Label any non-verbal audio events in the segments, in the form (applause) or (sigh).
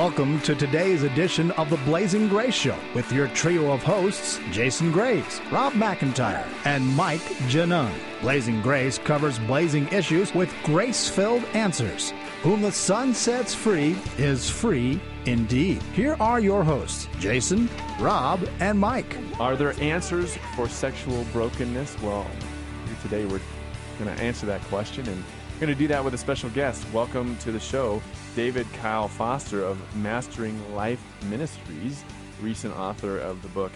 Welcome to today's edition of the Blazing Grace Show with your trio of hosts, Jason Graves, Rob McIntyre, and Mike Janon. Blazing Grace covers blazing issues with grace filled answers. Whom the Son sets free is free indeed. Here are your hosts, Jason, Rob, and Mike. Are there answers for sexual brokenness? Well, today we're going to answer that question and we're going to do that with a special guest. Welcome to the show, David Kyle Foster of Mastering Life Ministries, recent author of the book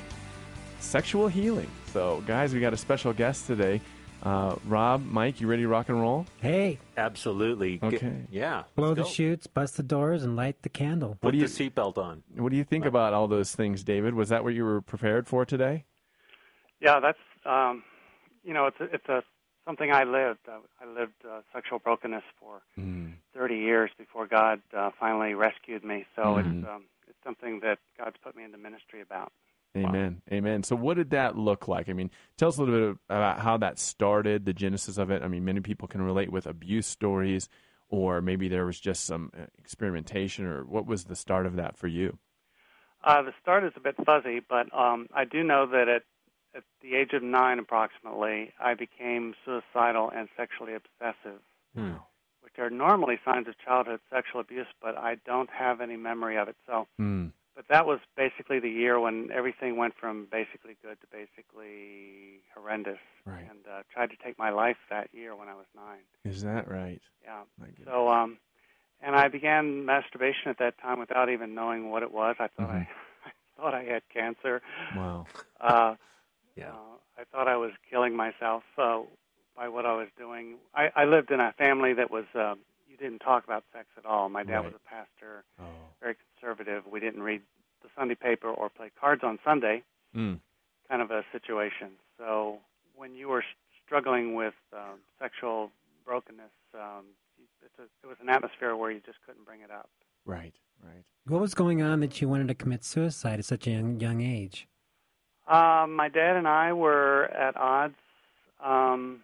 Sexual Healing. So, guys, we got a special guest today. Uh, Rob, Mike, you ready to rock and roll? Hey, Absolutely. G- Okay. yeah. blow the go. chutes, bust the doors, and light the candle. Put do you- the seatbelt on. What do you think about all those things, David? Was that what you were prepared for today? Yeah, that's um, you know, it's a, it's a something I lived. I lived uh, sexual brokenness for 30 years before God uh, finally rescued me. So Mhm. it's um, it's something that God's put me into ministry about. Amen. Amen. So, what did that look like? I mean, tell us a little bit about how that started, the genesis of it. I mean, many people can relate with abuse stories, or maybe there was just some uh, experimentation, or what was the start of that for you? Uh, the start is a bit fuzzy, but um, I do know that at at the age of nine, approximately, I became suicidal and sexually obsessive, Hmm. which are normally signs of childhood sexual abuse, but I don't have any memory of it. So Mm. But that was basically the year when everything went from basically good to basically horrendous. Right. And uh, tried to take my life that year when I was nine. Is that right? Yeah. So, um, and I began masturbation at that time without even knowing what it was. I thought Mhm. I, (laughs) I thought I had cancer. wow. Uh, Yeah. uh, I thought I was killing myself uh, by what I was doing. I, I lived in a family that was. Uh, you didn't talk about sex at all. My dad Right. was a pastor Oh. very conservative. We didn't read the Sunday paper or play cards on Sunday, Mm. kind of a situation. So when you were struggling with um, sexual brokenness, um, it's a, it was an atmosphere where you just couldn't bring it up. Right. Right. What was going on that you wanted to commit suicide at such a young, young age? Um, my dad and I were at odds. Um,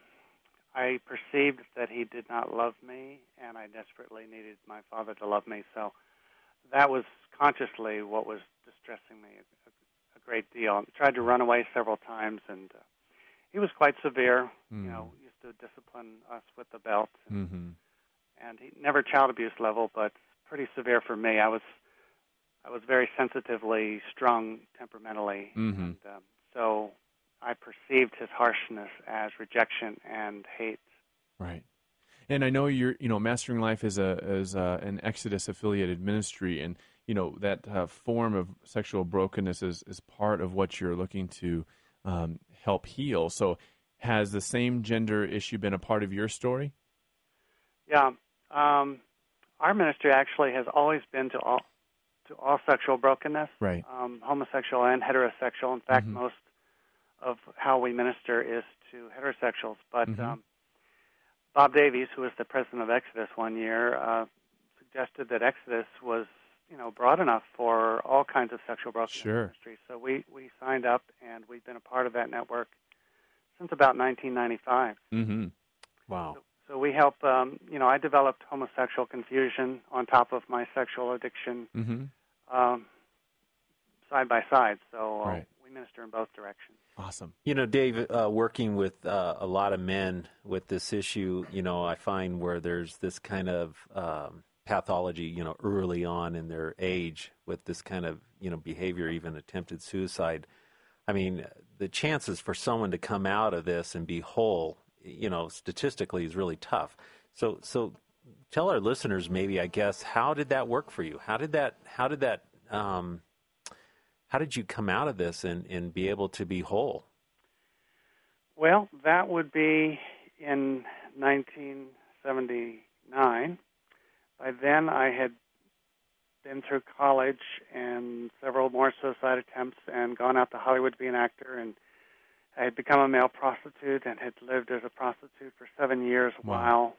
I perceived that he did not love me, and I desperately needed my father to love me. So that was consciously what was distressing me a, a great deal. I tried to run away several times, and uh, he was quite severe. Mm. You know, used to discipline us with the belt, and, Mm-hmm. and he never child abuse level, but pretty severe for me. I was I was very sensitively strung temperamentally, Mhm. and um, so I perceived his harshness as rejection and hate. Right. And I know you're, you know, Mastering Life is a is a, an Exodus affiliated ministry, and you know that uh, form of sexual brokenness is is part of what you're looking to um, help heal. So, has the same gender issue been a part of your story? Yeah, um, our ministry actually has always been to all to all sexual brokenness, Right. um, homosexual and heterosexual. In fact, Mhm. most of how we minister is to heterosexuals. But Mhm. um, Bob Davies, who was the president of Exodus one year, uh, suggested that Exodus was, you know, broad enough for all kinds of sexual brokenness Sure. ministries. So we we signed up, and we've been a part of that network since about 1995. Mm-hmm. Wow. So we help. Um, you know, I developed homosexual confusion on top of my sexual addiction Mm-hmm. Um, side by side. So uh, Right. we minister in both directions. Awesome. You know, Dave, uh, working with uh, a lot of men with this issue, you know, I find where there's this kind of um, pathology, you know, early on in their age with this kind of, you know, behavior, even attempted suicide. I mean, the chances for someone to come out of this and be whole, you know, statistically is really tough. So, so tell our listeners maybe, I guess, how did that work for you? How did that, how did that, um, how did you come out of this and, and be able to be whole? Well, that would be in 1979. By then, I had been through college and several more suicide attempts and gone out to Hollywood to be an actor. And I had become a male prostitute and had lived as a prostitute for seven years Wow. while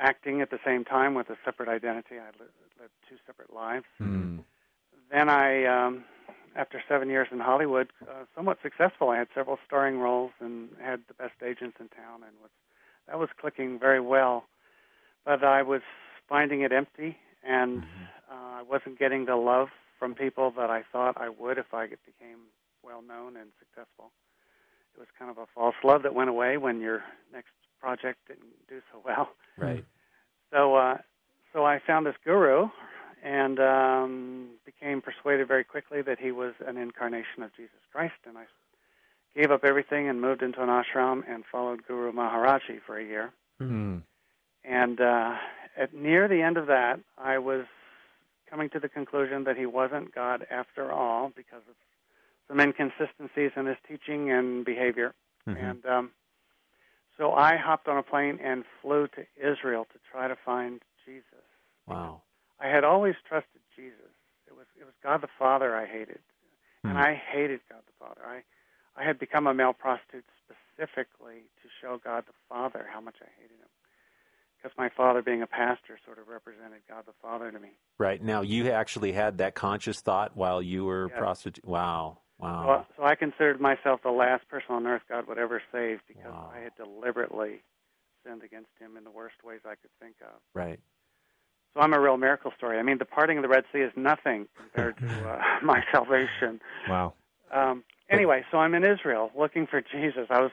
acting at the same time with a separate identity. I lived two separate lives. Mm. Then I, um, after seven years in Hollywood, uh, somewhat successful. I had several starring roles and had the best agents in town, and was that was clicking very well. But I was finding it empty and uh, I wasn't getting the love from people that I thought I would if I became well known and successful. It was kind of a false love that went away when your next project didn't do so (laughs) well. Right. So, uh, so I found this guru and um, became persuaded very quickly that he was an incarnation of Jesus Christ. And I gave up everything and moved into an ashram and followed Guru Maharaji for a year. Hmm. And uh, at near the end of that, I was coming to the conclusion that he wasn't God after all because of some inconsistencies in his teaching and behavior. Mhm. And um, so I hopped on a plane and flew to Israel to try to find Jesus. Wow. I had always trusted Jesus. It was it was God the Father I hated, and Hmm. I hated God the Father. I I had become a male prostitute specifically to show God the Father how much I hated him, because my father, being a pastor, sort of represented God the Father to me. Right. Now, you actually had that conscious thought while you were Yes. prostitute. Wow. So, so I considered myself the last person on earth God would ever save because Wow. I had deliberately sinned against Him in the worst ways I could think of. Right. So I'm a real miracle story. I mean, the parting of the Red Sea is nothing compared to (laughs) uh, (laughs) my salvation. Wow. Um, anyway, so I'm in Israel looking for Jesus. I was,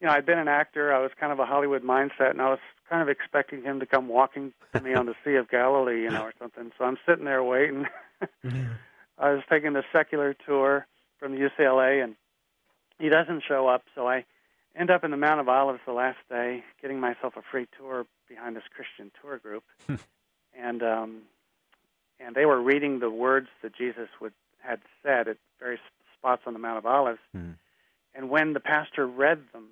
you know, I'd been an actor. I was kind of a Hollywood mindset, and I was kind of expecting him to come walking to me on the (laughs) Sea of Galilee, you know, or something. So I'm sitting there waiting. I was taking the secular tour from UCLA, and he doesn't show up. So I end up in the Mount of Olives the last day, getting myself a free tour behind this Christian tour group, (laughs) and um, and they were reading the words that Jesus would had said at various spots on the Mount of Olives. Hmm. And when the pastor read them,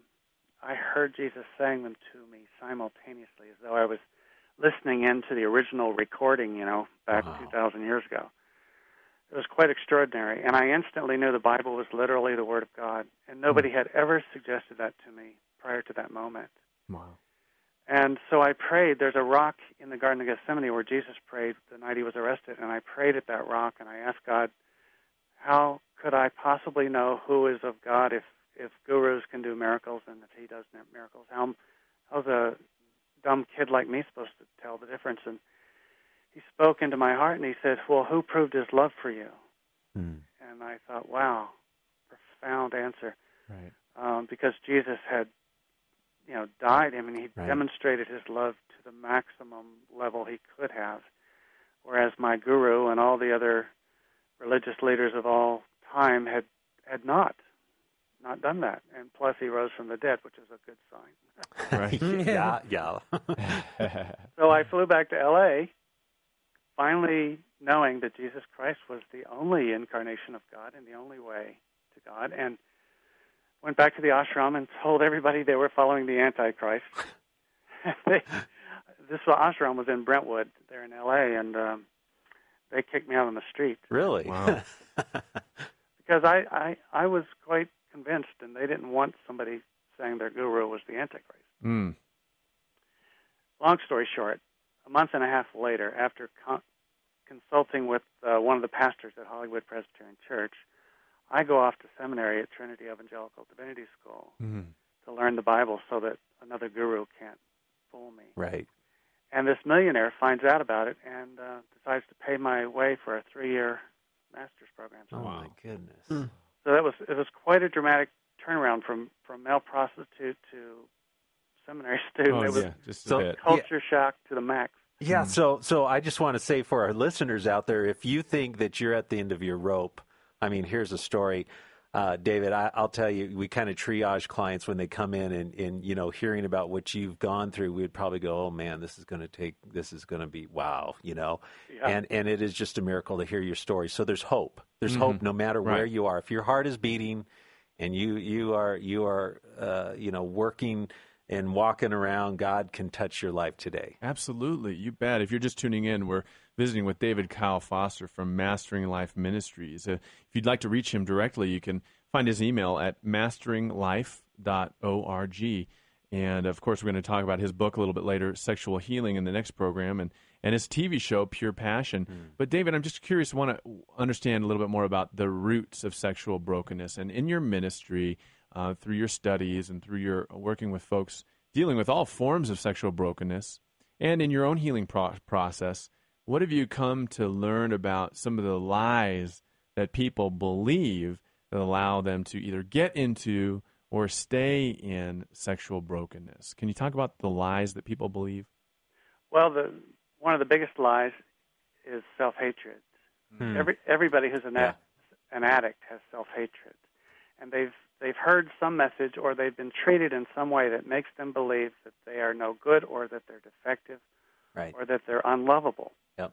I heard Jesus saying them to me simultaneously, as though I was listening in to the original recording, you know, back Wow. 2,000 years ago. It was quite extraordinary, and I instantly knew the Bible was literally the Word of God, and nobody hmm. had ever suggested that to me prior to that moment. Wow. And so I prayed. There's a rock in the Garden of Gethsemane where Jesus prayed the night he was arrested, and I prayed at that rock, and I asked God, how could I possibly know who is of God if if gurus can do miracles and if he does miracles? How how's a dumb kid like me supposed to tell the difference? And he spoke into my heart, and he said, "Well, who proved his love for you?" Hmm. And I thought, wow, profound answer Right. um, because Jesus had, you know, died. I mean, he Right. demonstrated his love to the maximum level he could have, whereas my guru and all the other religious leaders of all time had had not, not done that. And plus, he rose from the dead, which is a good sign. (laughs) Right. (laughs) yeah. Yeah. So I flew back to L.A., finally knowing that Jesus Christ was the only incarnation of God and the only way to God, and went back to the ashram and told everybody they were following the Antichrist. (laughs) they, this ashram was in Brentwood, there in L.A., and um, they kicked me out on the street really? Wow. (laughs) because I, I I was quite convinced, and they didn't want somebody saying their guru was the Antichrist. Mm. long story short, a month and a half later, after con- consulting with uh, one of the pastors at Hollywood Presbyterian Church, I go off to seminary at Trinity Evangelical Divinity School Mm. to learn the Bible so that another guru can't fool me. right. And this millionaire finds out about it and uh, decides to pay my way for a three-year master's program. Oh Wow. my goodness. so that was it was quite a dramatic turnaround from from male prostitute to seminary (laughs) student. Oh, it was yeah, just So- a bit. culture shock to the max. Yeah, so so I just want to say for our listeners out there, if you think that you're at the end of your rope, I mean, here's a story. Uh, David, I, I'll tell you, we kind of triage clients when they come in, and, and you know, hearing about what you've gone through, we'd probably go, "Oh man, this is going to take, this is going to be wow," you know, Yeah. and and it is just a miracle to hear your story. So there's hope. There's hope no matter where you are. If your heart is beating, and you you are you are uh, you know working and walking around, God can touch your life today. Absolutely. You bet. If you're just tuning in, we're visiting with David Kyle Foster from Mastering Life Ministries. Uh, if you'd like to reach him directly, you can find his email at masteringlife.org. And of course, we're going to talk about his book a little bit later, Sexual Healing, in the next program, and, and his TV show, Pure Passion. But, David, I'm just curious, want to understand a little bit more about the roots of sexual brokenness. And in your ministry, uh, through your studies and through your working with folks dealing with all forms of sexual brokenness, and in your own healing pro- process, what have you come to learn about some of the lies that people believe that allow them to either get into or stay in sexual brokenness? Can you talk about the lies that people believe? Well, the one of the biggest lies is self hatred. Hmm. Every everybody who's an, Yeah. an addict has self hatred, and they've they've heard some message or they've been treated in some way that makes them believe that they are no good or that they're defective Right. or that they're unlovable. Yep.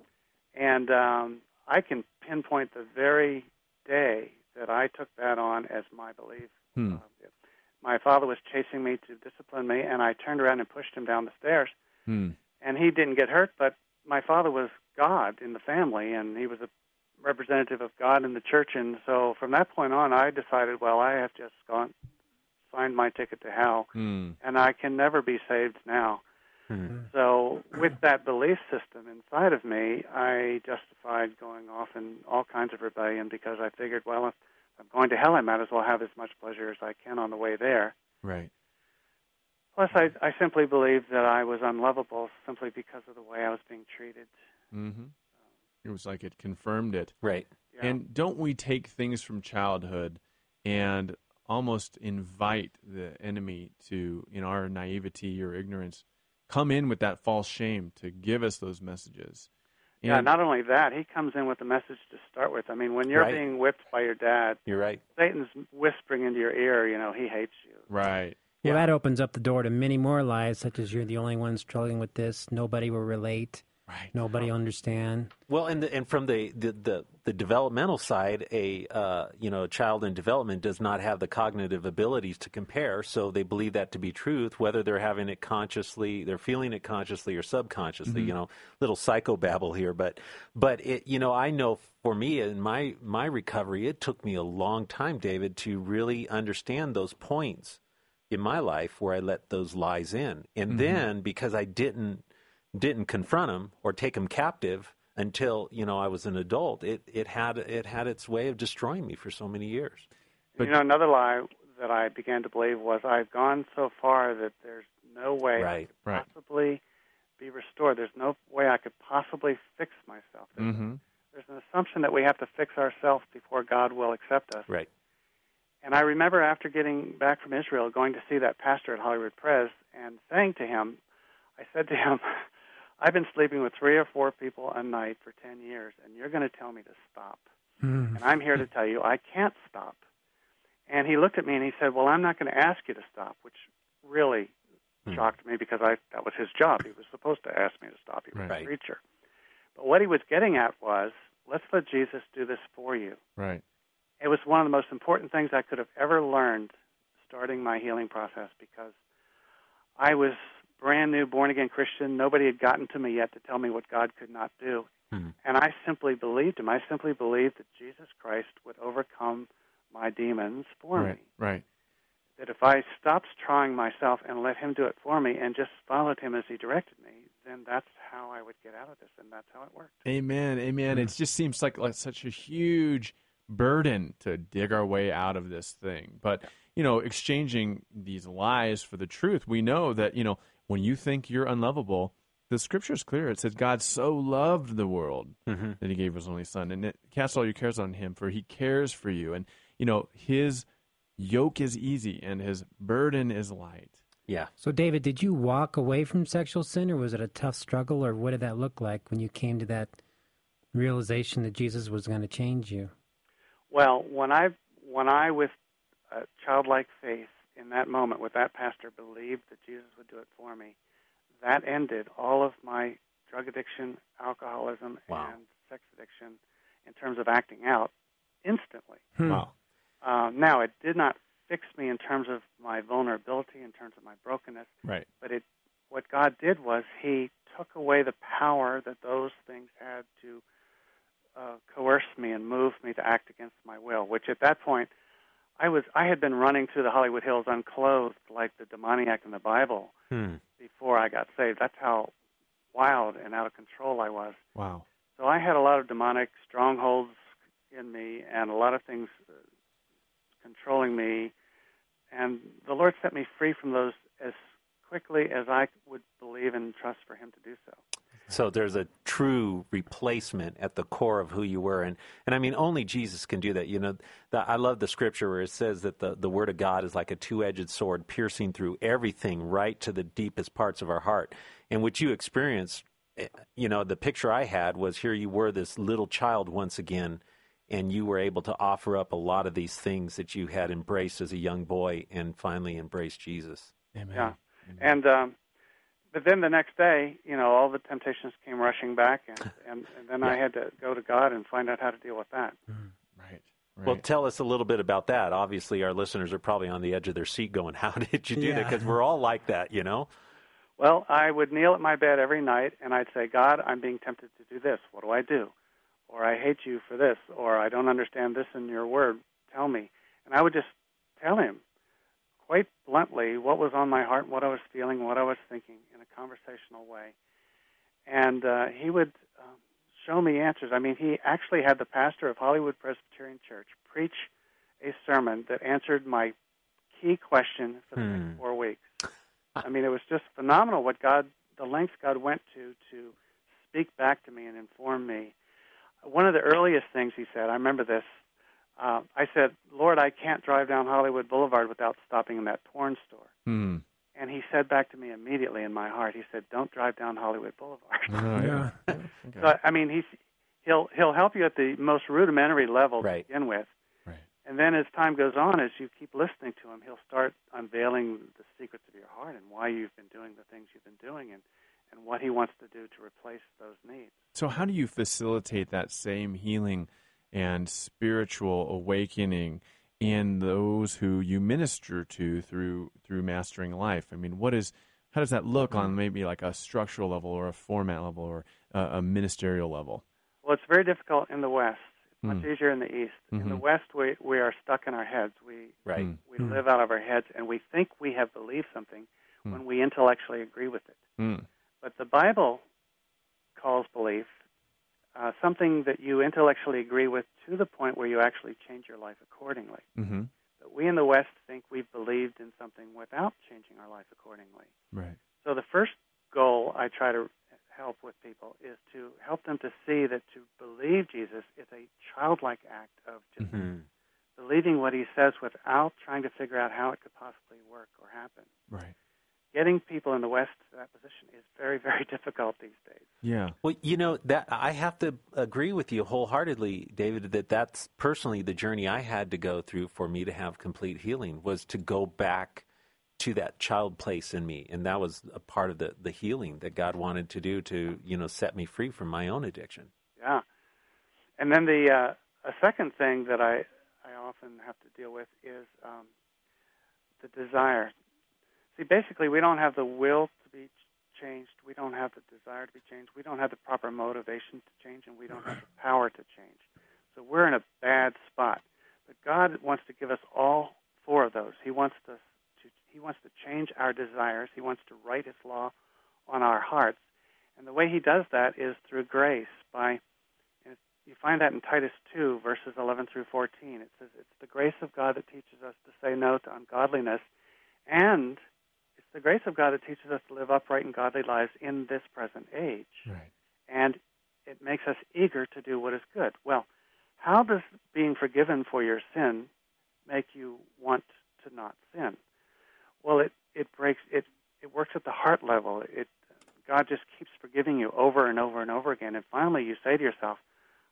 And um, I can pinpoint the very day that I took that on as my belief. Hmm. Uh, my father was chasing me to discipline me, and I turned around and pushed him down the stairs. Hmm. And he didn't get hurt, but my father was God in the family, and he was a representative of God in the church. And so from that point on, I decided, well, I have just gone, signed my ticket to hell, Hmm. and I can never be saved now. Hmm. So, with that belief system inside of me, I justified going off in all kinds of rebellion because I figured, well, if I'm going to hell, I might as well have as much pleasure as I can on the way there. Right. Plus, I, I simply believed that I was unlovable simply because of the way I was being treated. Mm-hmm. It was like it confirmed it. Right. Yeah. And don't we take things from childhood and almost invite the enemy to, in our naivety or ignorance, come in with that false shame to give us those messages? yeah, not only that, he comes in with a message to start with. I mean, when you're Right. being whipped by your dad, You're right. Satan's whispering into your ear, you know, he hates you. right. Well, Yeah. that opens up the door to many more lies, such as you're the only one struggling with this. Nobody will relate. Right. Nobody understand. Well, and the, and from the, the, the, the developmental side, a uh, you know a child in development does not have the cognitive abilities to compare, so they believe that to be truth, whether they're having it consciously, they're feeling it consciously or subconsciously. You know, little psychobabble here, but but it you know I know for me in my my recovery, it took me a long time, David, to really understand those points in my life where I let those lies in, and then because I didn't didn't confront him or take him captive until you know I was an adult. It it had it had its way of destroying me for so many years. But- you know, another lie that I began to believe was I've gone so far that there's no way I Right, could right. possibly be restored. There's no way I could possibly fix myself. There's, Mm-hmm. there's an assumption that we have to fix ourselves before God will accept us. Right. And I remember after getting back from Israel, going to see that pastor at Hollywood Pres and saying to him, I said to him, (laughs) I've been sleeping with three or four people a night for 10 years, and you're going to tell me to stop. Hmm. And I'm here to tell you I can't stop. And he looked at me and he said, Well, I'm not going to ask you to stop, which really Hmm. shocked me because I that was his job. He was supposed to ask me to stop. He was Right. a preacher. But what he was getting at was, let's let Jesus do this for you. Right. It was one of the most important things I could have ever learned starting my healing process because I was brand new born again Christian. Nobody had gotten to me yet to tell me what God could not do. Hmm. And I simply believed him. I simply believed that Jesus Christ would overcome my demons for right. me. Right. That if I stopped trying myself and let him do it for me and just followed him as he directed me, then that's how I would get out of this, and that's how it worked. Amen. Amen. It just seems like, like such a huge burden to dig our way out of this thing. But, you know, exchanging these lies for the truth, we know that, you know, when you think you're unlovable, the scripture is clear. It says, God so loved the world Mm-hmm. that he gave his only son. And it, cast all your cares on him, for he cares for you. And, you know, his yoke is easy and his burden is light. Yeah. So, David, did you walk away from sexual sin, or was it a tough struggle, or what did that look like when you came to that realization that Jesus was going to change you? Well, when I when I with a childlike faith in that moment with that pastor believed that Jesus would do it for me, that ended all of my drug addiction, alcoholism, Wow. and sex addiction in terms of acting out instantly. Hmm. Wow. Um, now, it did not fix me in terms of my vulnerability, in terms of my brokenness, Right. but it what God did was He took away the power that those things had to uh, coerce me and move me to act against my will. Which at that point, I was I had been running through the Hollywood Hills unclothed like the demoniac in the Bible Hmm. before I got saved. That's how wild and out of control I was. Wow. So I had a lot of demonic strongholds in me and a lot of things uh, controlling me. And the Lord set me free from those as quickly as I would believe and trust for Him to do so. So there's a true replacement at the core of who you were, and and I mean only Jesus can do that. You know, the, I love the scripture where it says that the the word of God is like a two-edged sword, piercing through everything right to the deepest parts of our heart. And what you experienced, eh, you know, the picture I had was here you were this little child once again, and you were able to offer up a lot of these things that you had embraced as a young boy, and finally embraced Jesus. Amen. Yeah, and um, but then the next day, you know, all the temptations came rushing back, and and, and then I had to go to God and find out how to deal with that. Right. Right. Well, tell us a little bit about that. Obviously, our listeners are probably on the edge of their seat going, How (laughs) did you do that? Because we're all like that, you know? Well, I would kneel at my bed every night and I'd say, God, I'm being tempted to do this. What do I do? Or I hate you for this. Or I don't understand this in your word. Tell me. And I would just tell him quite bluntly what was on my heart, what I was feeling, what I was thinking in a conversational way. And uh, he would um, show me answers. I mean, he actually had the pastor of Hollywood Presbyterian Church preach a sermon that answered my key question for the Hmm. next four weeks. I mean, it was just phenomenal what God, the lengths God went to to speak back to me and inform me. One of the earliest things he said, I remember this. Uh, I said, "Lord, I can't drive down Hollywood Boulevard without stopping in that porn store." Hmm. And he said back to me immediately in my heart, he said, "Don't drive down Hollywood Boulevard." (laughs) Oh, yeah. Okay. So I mean, he's he'll he'll help you at the most rudimentary level Right. to begin with, Right. and then as time goes on, as you keep listening to him, he'll start unveiling the secrets of your heart and why you've been doing the things you've been doing, and and what he wants to do to replace those needs. So, how do you facilitate that same healing and spiritual awakening in those who you minister to through through mastering life? I mean, what is how does that look on maybe like a structural level or a format level or a, a ministerial level? Well, it's very difficult in the West. It's much Hmm. easier in the East. In the Mhm. West, we we are stuck in our heads. We Right. We Hmm. live out of our heads, and we think we have believed something Hmm. when we intellectually agree with it. Hmm. But the Bible calls belief uh, something that you intellectually agree with to the point where you actually change your life accordingly. Mm-hmm. But we in the West think we've believed in something without changing our life accordingly. Right. So the first goal I try to help with people is to help them to see that to believe Jesus is a childlike act of just Mhm. believing what he says without trying to figure out how it could possibly work or happen. Right. Getting people in the West to that position is very, (laughs) very difficult these days. Yeah. Well, you know that I have to agree with you wholeheartedly, David. That that's personally the journey I had to go through for me to have complete healing was to go back to that child place in me, and that was a part of the the healing that God wanted to do to you know set me free from my own addiction. Yeah. And then the uh, a second thing that I I often have to deal with is um, the desire. See, basically, we don't have the will to be changed. We don't have the desire to be changed. We don't have the proper motivation to change, and we don't have the power to change. So we're in a bad spot. But God wants to give us all four of those. He wants to He wants to change our desires. He wants to write His law on our hearts. And the way He does that is through grace by you find that in Titus 2, verses 11 through 14. It says, It's the grace of God that teaches us to say no to ungodliness, and the grace of God that teaches us to live upright and godly lives in this present age. Right. And it makes us eager to do what is good. Well, how does being forgiven for your sin make you want to not sin? Well, it, it breaks, it, it works at the heart level. It, God just keeps forgiving you over and over and over again. And finally, you say to yourself,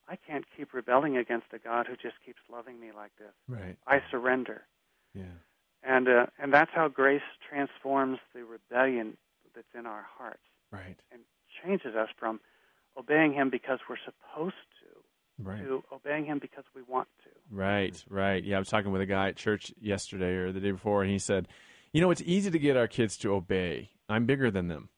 I can't keep rebelling against a God who just keeps loving me like this. Right. I surrender. Yeah. And uh, and that's how grace transforms the rebellion that's in our hearts Right. and changes us from obeying Him because we're supposed to Right. to obeying Him because we want to. Right, right. Yeah, I was talking with a guy at church yesterday or the day before, and he said, "You know, it's easy to get our kids to obey. I'm bigger than them,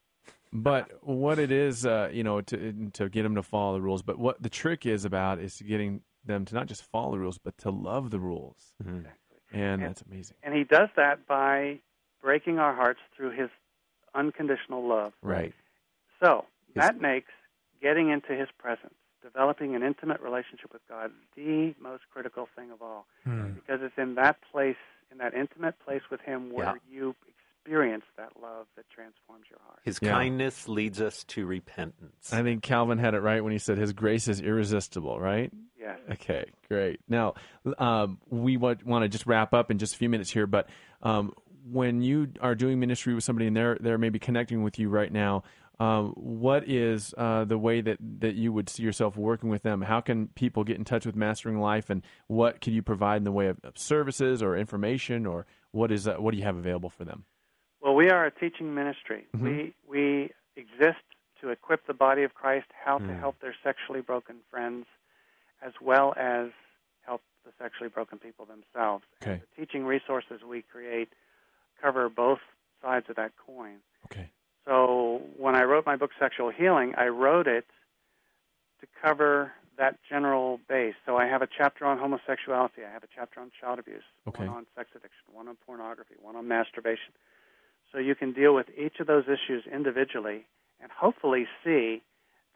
but what it is, uh, you know, to to get them to follow the rules. But what the trick is about is getting them to not just follow the rules, but to love the rules, Exactly. And that's amazing. And He does that by breaking our hearts through His unconditional love. Right. So His- that makes getting into His presence, developing an intimate relationship with God, the most critical thing of all. Hmm. because it's in that place, in that intimate place with Him, where Yeah. you experience that love that transforms your heart. His Yeah. kindness leads us to repentance. I think Calvin had it right when he said his grace is irresistible, right? Yes. Okay, great. Now, um, we want, want to just wrap up in just a few minutes here, but um, when you are doing ministry with somebody and they're they're maybe connecting with you right now, um, what is uh, the way that, that you would see yourself working with them? How can people get in touch with Mastering Life, and what can you provide in the way of, of services or information, or what is uh, what do you have available for them? Well, we are a teaching ministry. Mhm. We we exist to equip the body of Christ how to Mm. help their sexually broken friends, as well as help the sexually broken people themselves. Okay. And the teaching resources we create cover both sides of that coin. Okay. So when I wrote my book, Sexual Healing, I wrote it to cover that general base. So I have a chapter on homosexuality, I have a chapter on child abuse, Okay. one on sex addiction, one on pornography, one on masturbation. So you can deal with each of those issues individually and hopefully see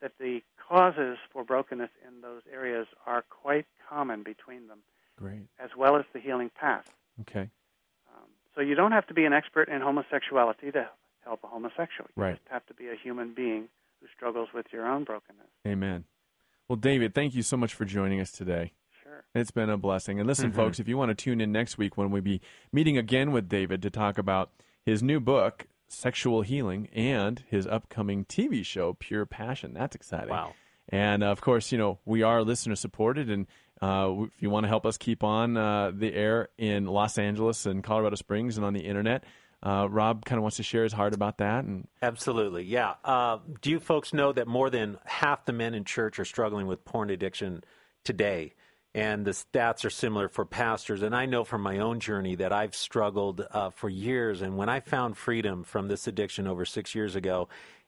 that the causes for brokenness in those areas are quite common between them, Great. as well as the healing path. Okay. Um, so you don't have to be an expert in homosexuality to help a homosexual. You Right. just have to be a human being who struggles with your own brokenness. Amen. Well, David, thank you so much for joining us today. Sure. It's been a blessing. And listen, Mhm. folks, if you want to tune in next week when we be meeting again with David to talk about his new book, Sexual Healing, and his upcoming TV show, Pure Passion. That's exciting. Wow. And uh, of course, you know, we are listener supported. And uh, if you want to help us keep on uh, the air in Los Angeles and Colorado Springs and on the internet, uh, Rob kind of wants to share his heart about that. And Absolutely, yeah. Uh, do you folks know that more than half the men in church are struggling with porn addiction today? And the stats are similar for pastors. And I know from my own journey that I've struggled uh, for years. And when I found freedom from this addiction over six years ago,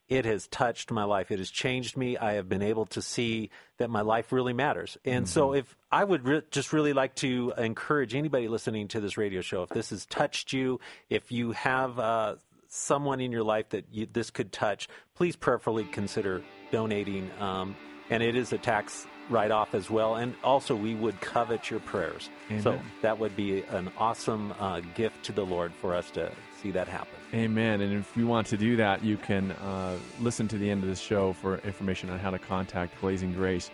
it has touched my life. It has changed me. I have been able to see that my life really matters. And so, if I would re- just really like to encourage anybody listening to this radio show, if this has touched you, if you have uh, someone in your life that you, this could touch, please prayerfully consider donating. Um, and it is a tax write off as well. And also, we would covet your prayers. So, that would be an awesome uh, gift to the Lord for us to see that happen. Amen. And if you want to do that, you can uh, listen to the end of the show for information on how to contact Blazing Grace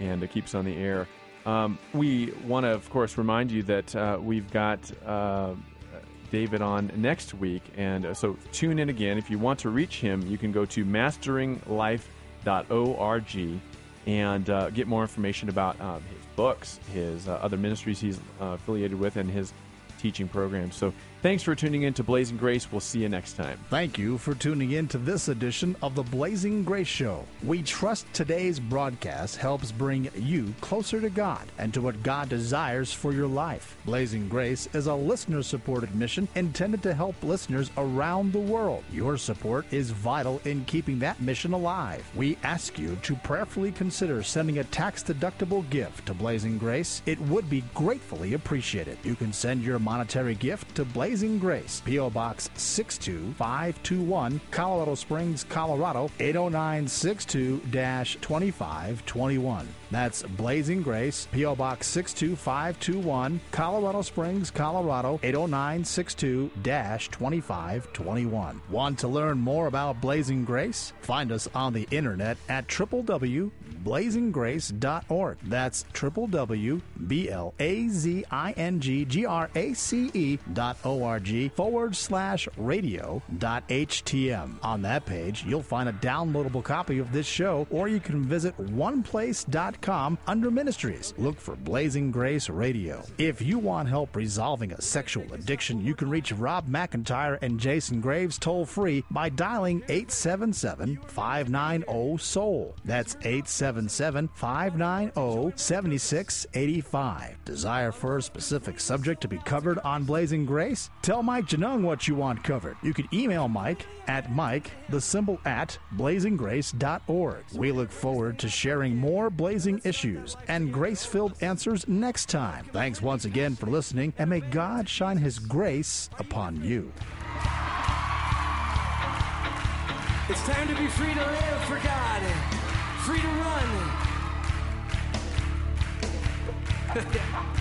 and to keep us on the air. Um, we want to, of course, remind you that uh, we've got uh, David on next week. And uh, so tune in again. If you want to reach him, you can go to masteringlife.org and uh, get more information about um, his books, his uh, other ministries he's uh, affiliated with, and his teaching programs. So thanks for tuning in to Blazing Grace. We'll see you next time. Thank you for tuning in to this edition of the Blazing Grace Show. We trust today's broadcast helps bring you closer to God and to what God desires for your life. Blazing Grace is a listener supported mission intended to help listeners around the world. Your support is vital in keeping that mission alive. We ask you to prayerfully consider sending a tax deductible gift to Blazing Grace. It would be gratefully appreciated. You can send your monetary gift to Blazing Grace, P.O. Box 62521, Colorado Springs, Colorado 80962 2521. That's Blazing Grace, P.O. Box 62521, Colorado Springs, Colorado 80962 2521. Want to learn more about Blazing Grace? Find us on the internet at www.blazinggrace.org. That's www.blazinggrace.org forward slash radio dot htm. On that page, you'll find a downloadable copy of this show, or you can visit oneplace.com under ministries. Look for Blazing Grace Radio. If you want help resolving a sexual addiction, you can reach Rob McIntyre and Jason Graves toll free by dialing 877 590 SOUL. That's 877 590 7685. Desire for a specific subject to be covered on Blazing Grace? Tell Mike Janung what you want covered. You can email Mike at Mike, the symbol at blazinggrace.org. We look forward to sharing more blazing issues and grace filled answers next time. Thanks once again for listening, and may God shine His grace upon you. It's time to be free to live for God, free to run. (laughs)